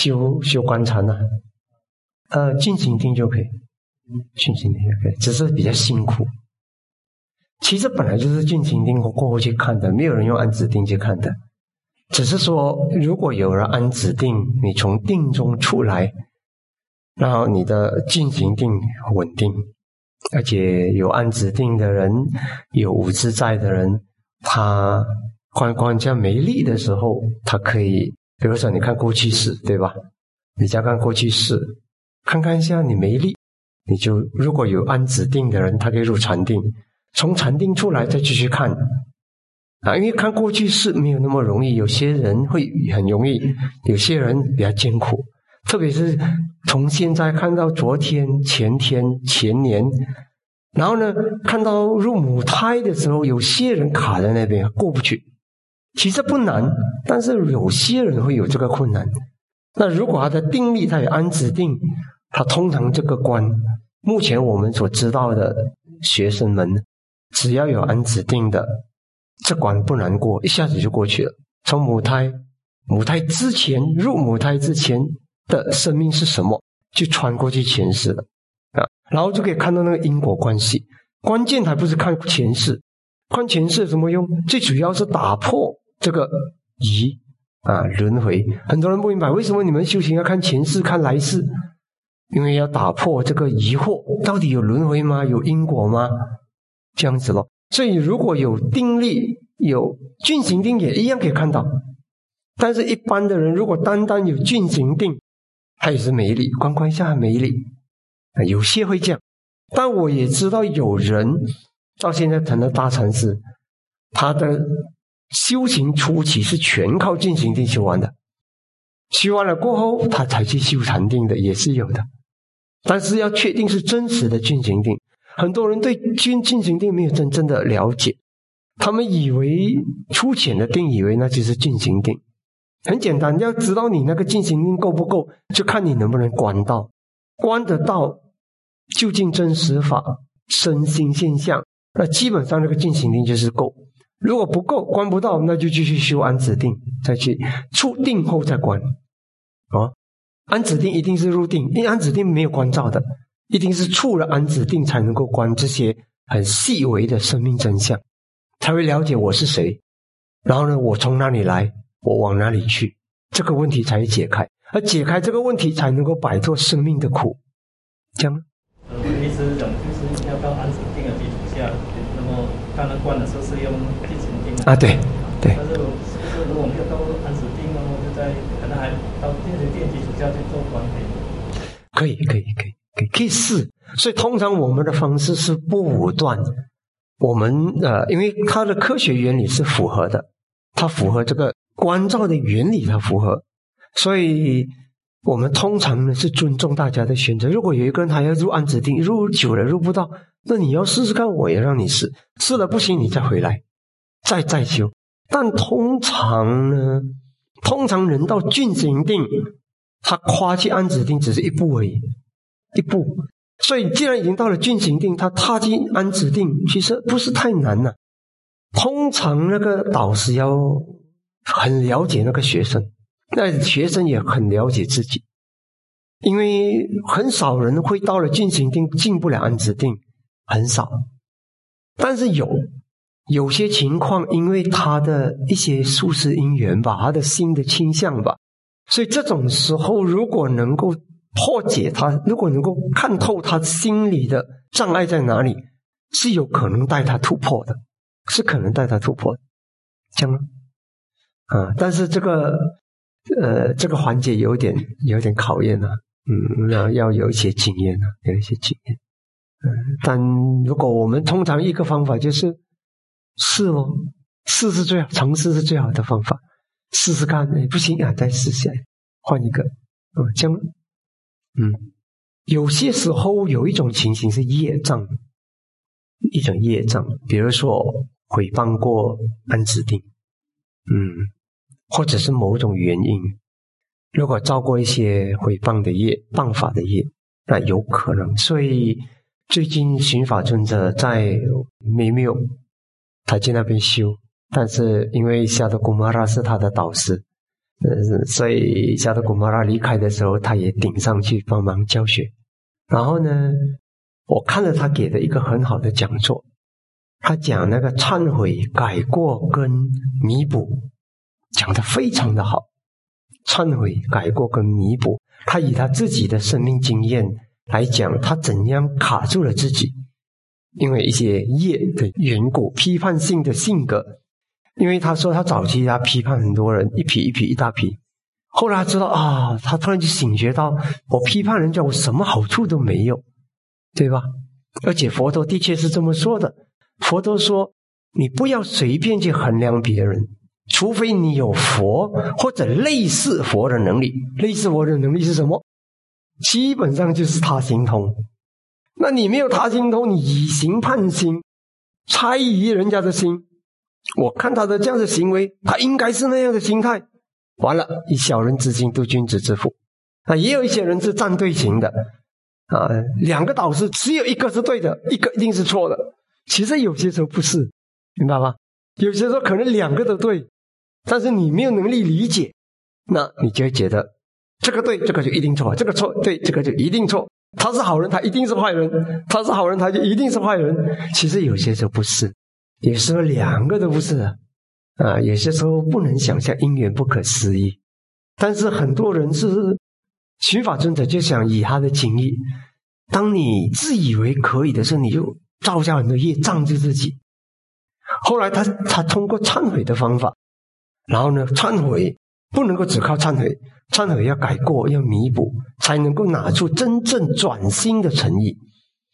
修修观禅呢？呃，静行定就可以，静行定就可以，只是比较辛苦。其实本来就是静行定过后去看的，没有人用安止定去看的。只是说，如果有人安止定，你从定中出来，然后你的进行定稳定，而且有安止定的人，有无自在的人，他观观家没力的时候，他可以，比如说你看过去式，对吧？你再看过去式。看看一下，你没力，你就如果有安指定的人，他可以入禅定，从禅定出来再继续看啊。因为看过去式没有那么容易，有些人会很容易，有些人比较艰苦。特别是从现在看到昨天、前天、前年，然后呢，看到入母胎的时候，有些人卡在那边过不去。其实不难，但是有些人会有这个困难。那如果他的定力他有安止定。他通常这个关，目前我们所知道的学生们，只要有安指定的，这关不难过，一下子就过去了。从母胎，母胎之前入母胎之前的生命是什么，就穿过去前世了啊，然后就可以看到那个因果关系。关键还不是看前世，看前世有什么用？最主要是打破这个疑啊轮回。很多人不明白，为什么你们修行要看前世、看来世？因为要打破这个疑惑，到底有轮回吗？有因果吗？这样子咯。所以如果有定力，有俊行定，也一样可以看到。但是，一般的人如果单单有俊行定，他也是没力，观观一下没力。有些会这样，但我也知道有人到现在成了大禅师，他的修行初期是全靠进行定修完的，修完了过后，他才去修禅定的，也是有的。但是要确定是真实的进行定，很多人对进进行定没有真正的了解，他们以为粗浅的定，以为那就是进行定。很简单，要知道你那个进行定够不够，就看你能不能观到，观得到究竟真实法身心现象，那基本上这个进行定就是够。如果不够，关不到，那就继续修安止定，再去出定后再关，啊。安止定一定是入定，因为安止定没有关照的，一定是触了安止定才能够关这些很细微的生命真相，才会了解我是谁，然后呢，我从哪里来，我往哪里去，这个问题才会解开，而解开这个问题才能够摆脱生命的苦，这样。呃，意思讲，就是要到安止定，么刚刚观的时候是用进行定啊，对对。但是，是不是如果没有到安止定，那么就在可能还到进行定基础。可以，可以，可以，可以，可以试。所以通常我们的方式是不武断。我们呃，因为它的科学原理是符合的，它符合这个关照的原理，它符合。所以我们通常呢是尊重大家的选择。如果有一个人他要入安指定，入久了入不到，那你要试试看，我也让你试。试了不行，你再回来，再再修。但通常呢，通常人到俊行定。他跨去安止定只是一步而已，一步。所以既然已经到了进行定，他踏进安止定其实不是太难了。通常那个导师要很了解那个学生，那学生也很了解自己，因为很少人会到了进行定进不了安止定，很少。但是有有些情况，因为他的一些宿世因缘吧，他的心的倾向吧。所以这种时候，如果能够破解他，如果能够看透他心里的障碍在哪里，是有可能带他突破的，是可能带他突破的，这样吗？啊，但是这个呃，这个环节有点有点考验啊，嗯，要要有一些经验啊，有一些经验。嗯，但如果我们通常一个方法就是试哦，试是最好，尝试是最好的方法。试试看，哎，不行啊，再试下，换一个，嗯，这样，嗯，有些时候有一种情形是业障，一种业障，比如说诽谤过安指定，嗯，或者是某种原因，如果造过一些诽谤的业、谤法的业，那有可能。所以最近寻法尊者在美妙他去那边修。但是因为夏德古玛拉是他的导师，呃，所以夏德古马拉离开的时候，他也顶上去帮忙教学。然后呢，我看了他给的一个很好的讲座，他讲那个忏悔、改过跟弥补，讲的非常的好。忏悔、改过跟弥补，他以他自己的生命经验来讲，他怎样卡住了自己，因为一些业的缘故，批判性的性格。因为他说他早期他批判很多人，一批一批一大批，后来他知道啊，他突然就醒觉到，我批判人家，我什么好处都没有，对吧？而且佛陀的确是这么说的，佛陀说，你不要随便去衡量别人，除非你有佛或者类似佛的能力。类似佛的能力是什么？基本上就是他心通。那你没有他心通，你以心判心，猜疑人家的心。我看他的这样的行为，他应该是那样的心态。完了，以小人之心度君子之腹。啊，也有一些人是站队型的，啊，两个导师只有一个是对的，一个一定是错的。其实有些时候不是，明白吗？有些时候可能两个都对，但是你没有能力理解，那你就会觉得这个对，这个就一定错；这个错，对，这个就一定错。他是好人，他一定是坏人；他是好人，他就一定是坏人。其实有些时候不是。有时候两个都不是啊，有些时候不能想象因缘不可思议，但是很多人是寻法尊者就想以他的情义，当你自以为可以的时候，你就造下很多业障住自己。后来他他通过忏悔的方法，然后呢，忏悔不能够只靠忏悔，忏悔要改过要弥补，才能够拿出真正转心的诚意。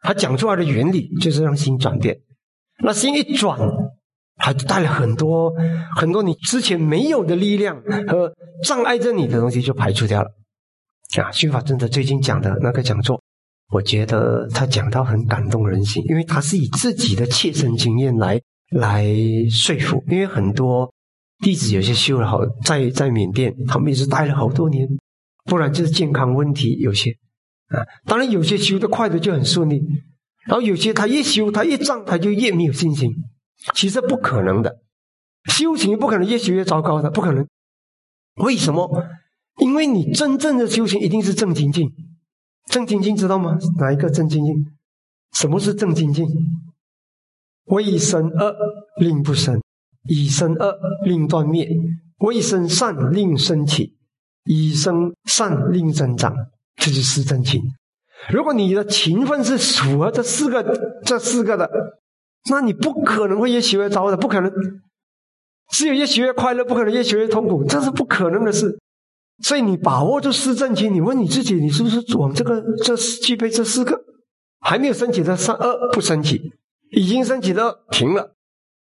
他讲出来的原理就是让心转变。那心一转，还带了很多很多你之前没有的力量和障碍着你的东西就排除掉了。啊，虚法真的最近讲的那个讲座，我觉得他讲到很感动人心，因为他是以自己的切身经验来来说服。因为很多弟子有些修了好，在在缅甸，他们也是待了好多年，不然就是健康问题有些啊，当然有些修得快的就很顺利。然后有些他越修，他越障，他就越没有信心。其实不可能的，修行不可能越修越糟糕的，不可能。为什么？因为你真正的修行一定是正精进。正精进知道吗？哪一个正精进？什么是正精进？为生恶令不生，以生恶令断灭；为生善令升起，以生善令增长。这就是正精。如果你的勤奋是符合这四个、这四个的，那你不可能会越学越糟的，不可能。只有越学越快乐，不可能越学越痛苦，这是不可能的事。所以你把握住四正勤，你问你自己，你是不是往这个、这具备这四个？还没有升起的三二不升起，已经升起的停了；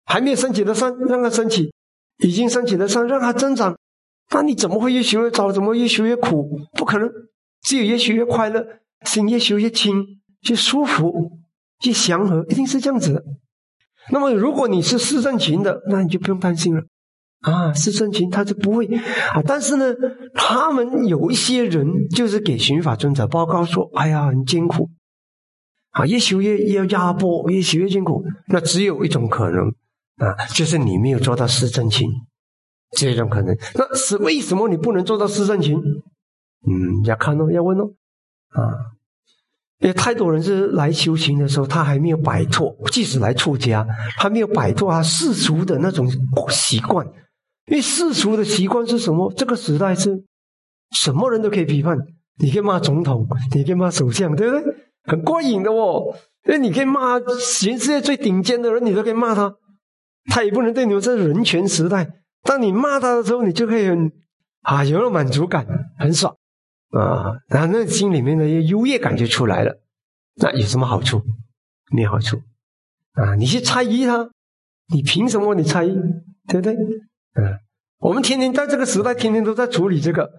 还没有升起的山让它升起，已经升起的山让它增长。那你怎么会越学越糟？怎么越学越苦？不可能，只有越学越快乐。心越修越轻，越舒服，越祥和，一定是这样子的。那么，如果你是四正勤的，那你就不用担心了啊。四正勤他就不会啊。但是呢，他们有一些人就是给寻法尊者报告说：“哎呀，很艰苦啊，越修越越压迫，越修越艰苦。”那只有一种可能啊，就是你没有做到施正勤，这种可能。那是为什么你不能做到施正勤？嗯，要看哦，要问哦。啊，因为太多人是来修行的时候，他还没有摆脱，即使来出家，他没有摆脱他世俗的那种习惯。因为世俗的习惯是什么？这个时代是什么人都可以批判，你可以骂总统，你可以骂首相，对不对？很过瘾的哦。因为你可以骂全世界最顶尖的人，你都可以骂他，他也不能对你们这人权时代。当你骂他的时候，你就可以很啊，有了满足感，很爽。啊，然后那心里面的优越感就出来了。那有什么好处？没好处。啊，你去猜疑他，你凭什么你猜疑？对不对？嗯，我们天天在这个时代，天天都在处理这个。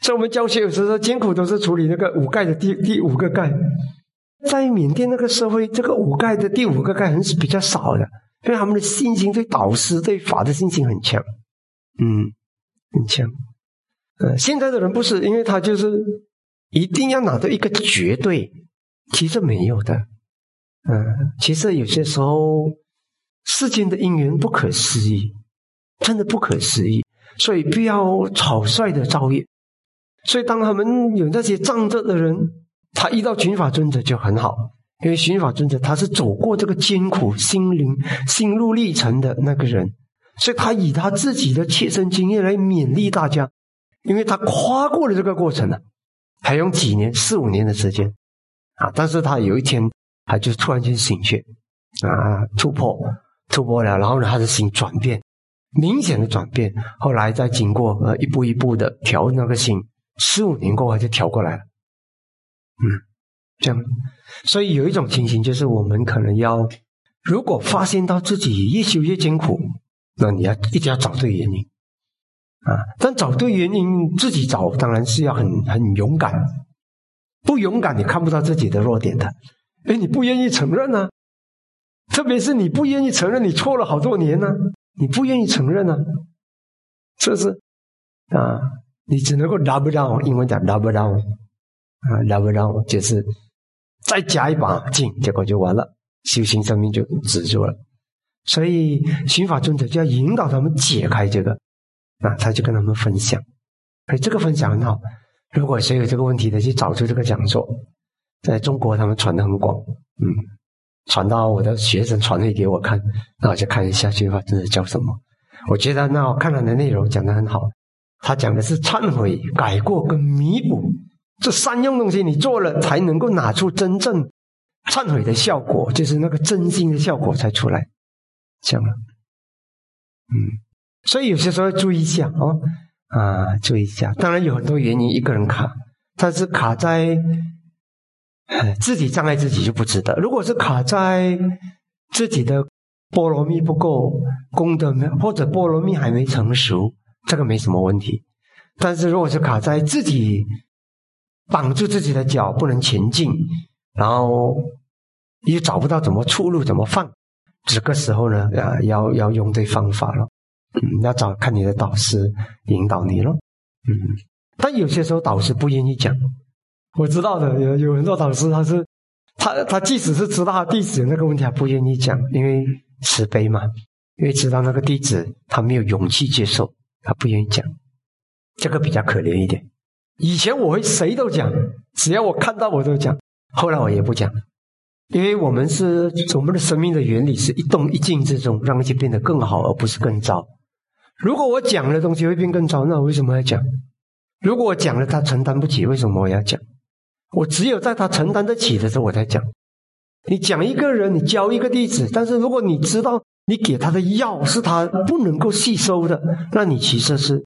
在我们教学有时候艰苦，都是处理那个五盖的第第五个盖。在缅甸那个社会，这个五盖的第五个盖还是比较少的，因为他们的信心对导师对法的信心很强。嗯，很强。呃，现在的人不是，因为他就是一定要拿到一个绝对，其实没有的。嗯，其实有些时候世间的因缘不可思议，真的不可思议。所以不要草率的造业。所以当他们有那些仗着的人，他遇到寻法尊者就很好，因为寻法尊者他是走过这个艰苦心灵心路历程的那个人，所以他以他自己的切身经验来勉励大家，因为他跨过了这个过程了，还用几年四五年的时间。啊，但是他有一天他就突然间醒觉啊，突破突破了，然后呢他的心转变，明显的转变，后来再经过呃一步一步的调那个心。十五年过后就调过来了，嗯，这样，所以有一种情形就是我们可能要，如果发现到自己越修越艰苦，那你要一定要找对原因，啊，但找对原因自己找当然是要很很勇敢，不勇敢你看不到自己的弱点的，哎，你不愿意承认呢，特别是你不愿意承认你错了好多年呢，你不愿意承认呢，是不是啊？你只能够 double down，英文讲 double down，啊，double down 就是再加一把劲，结果就完了，修行生命就止住了。所以寻法尊者就要引导他们解开这个，啊，他就跟他们分享。以这个分享很好，如果谁有这个问题的，去找出这个讲座，在中国他们传的很广，嗯，传到我的学生传回给我看，那我就看一下寻法尊者教什么。我觉得那我看他的内容讲的很好。他讲的是忏悔、改过跟弥补这三样东西，你做了才能够拿出真正忏悔的效果，就是那个真心的效果才出来。这样，嗯，所以有些时候要注意一下哦，啊，注意一下。当然有很多原因，一个人卡，但是卡在自己障碍自己就不值得。如果是卡在自己的菠萝蜜不够，功德没，或者菠萝蜜还没成熟。这个没什么问题，但是如果是卡在自己绑住自己的脚不能前进，然后又找不到怎么出路怎么放，这个时候呢啊要要用对方法了，嗯，要找看你的导师引导你了，嗯，但有些时候导师不愿意讲，我知道的有有很多导师他是他他即使是知道他弟子那个问题，他不愿意讲，因为慈悲嘛，因为知道那个弟子他没有勇气接受。他不愿意讲，这个比较可怜一点。以前我会谁都讲，只要我看到我都讲。后来我也不讲，因为我们是我们的生命的原理是一动一静之中，让一切变得更好，而不是更糟。如果我讲的东西会变更糟，那我为什么要讲？如果我讲了他承担不起，为什么我要讲？我只有在他承担得起的时候我才讲。你讲一个人，你教一个弟子，但是如果你知道。你给他的药是他不能够吸收的，那你其实是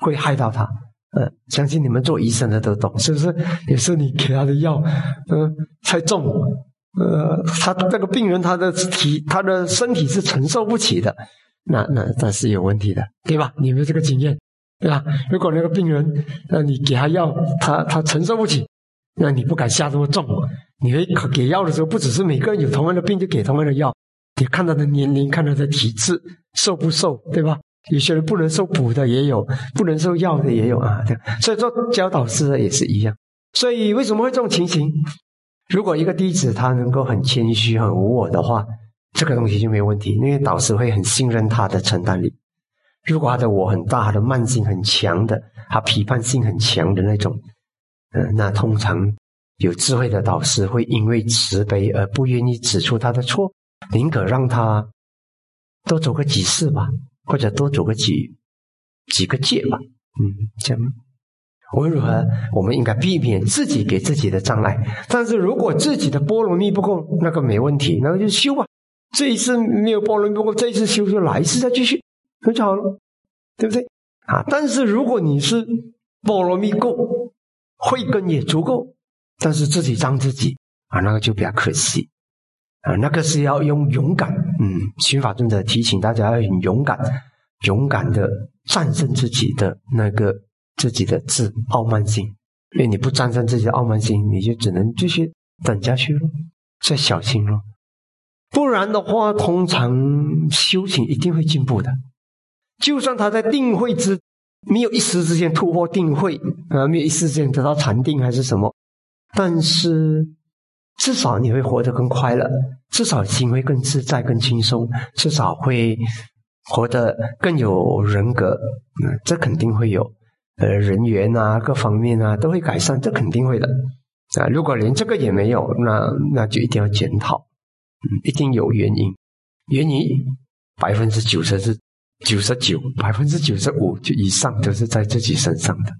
会害到他。呃，相信你们做医生的都懂，是不是？也是你给他的药，呃，太重，呃，他这个病人他的体他的身体是承受不起的，那那那是有问题的，对吧？你们这个经验，对吧？如果那个病人，那你给他药，他他承受不起，那你不敢下这么重。你会给药的时候，不只是每个人有同样的病就给同样的药。你看他的年龄，看他的体质，瘦不瘦，对吧？有些人不能受补的也有，不能受药的也有啊。对所以做教导师的也是一样。所以为什么会这种情形？如果一个弟子他能够很谦虚、很无我的话，这个东西就没有问题，因为导师会很信任他的承担力。如果他的我很大，他的慢性很强的，他批判性很强的那种，嗯，那通常有智慧的导师会因为慈悲而不愿意指出他的错。宁可让他多走个几次吧，或者多走个几几个界吧。嗯，这样无论如何，我们应该避免自己给自己的障碍。但是如果自己的波罗蜜不够，那个没问题，那个就修吧。这一次没有波罗蜜不够，这一次修修，来一次再继续，那就好了，对不对？啊，但是如果你是波罗蜜够，慧根也足够，但是自己脏自己啊，那个就比较可惜。啊，那个是要用勇敢，嗯，刑法尊者提醒大家要很勇敢，勇敢的战胜自己的那个自己的自傲慢心，因为你不战胜自己的傲慢心，你就只能继续等下去了，再小心了，不然的话，通常修行一定会进步的，就算他在定慧之没有一时之间突破定慧，啊，没有一时之间得到禅定还是什么，但是。至少你会活得更快乐，至少心会更自在、更轻松，至少会活得更有人格，嗯，这肯定会有，呃，人缘啊，各方面啊都会改善，这肯定会的。啊，如果连这个也没有，那那就一定要检讨，嗯，一定有原因，原因百分之九十是九十九，百分之九十五就以上都是在自己身上的。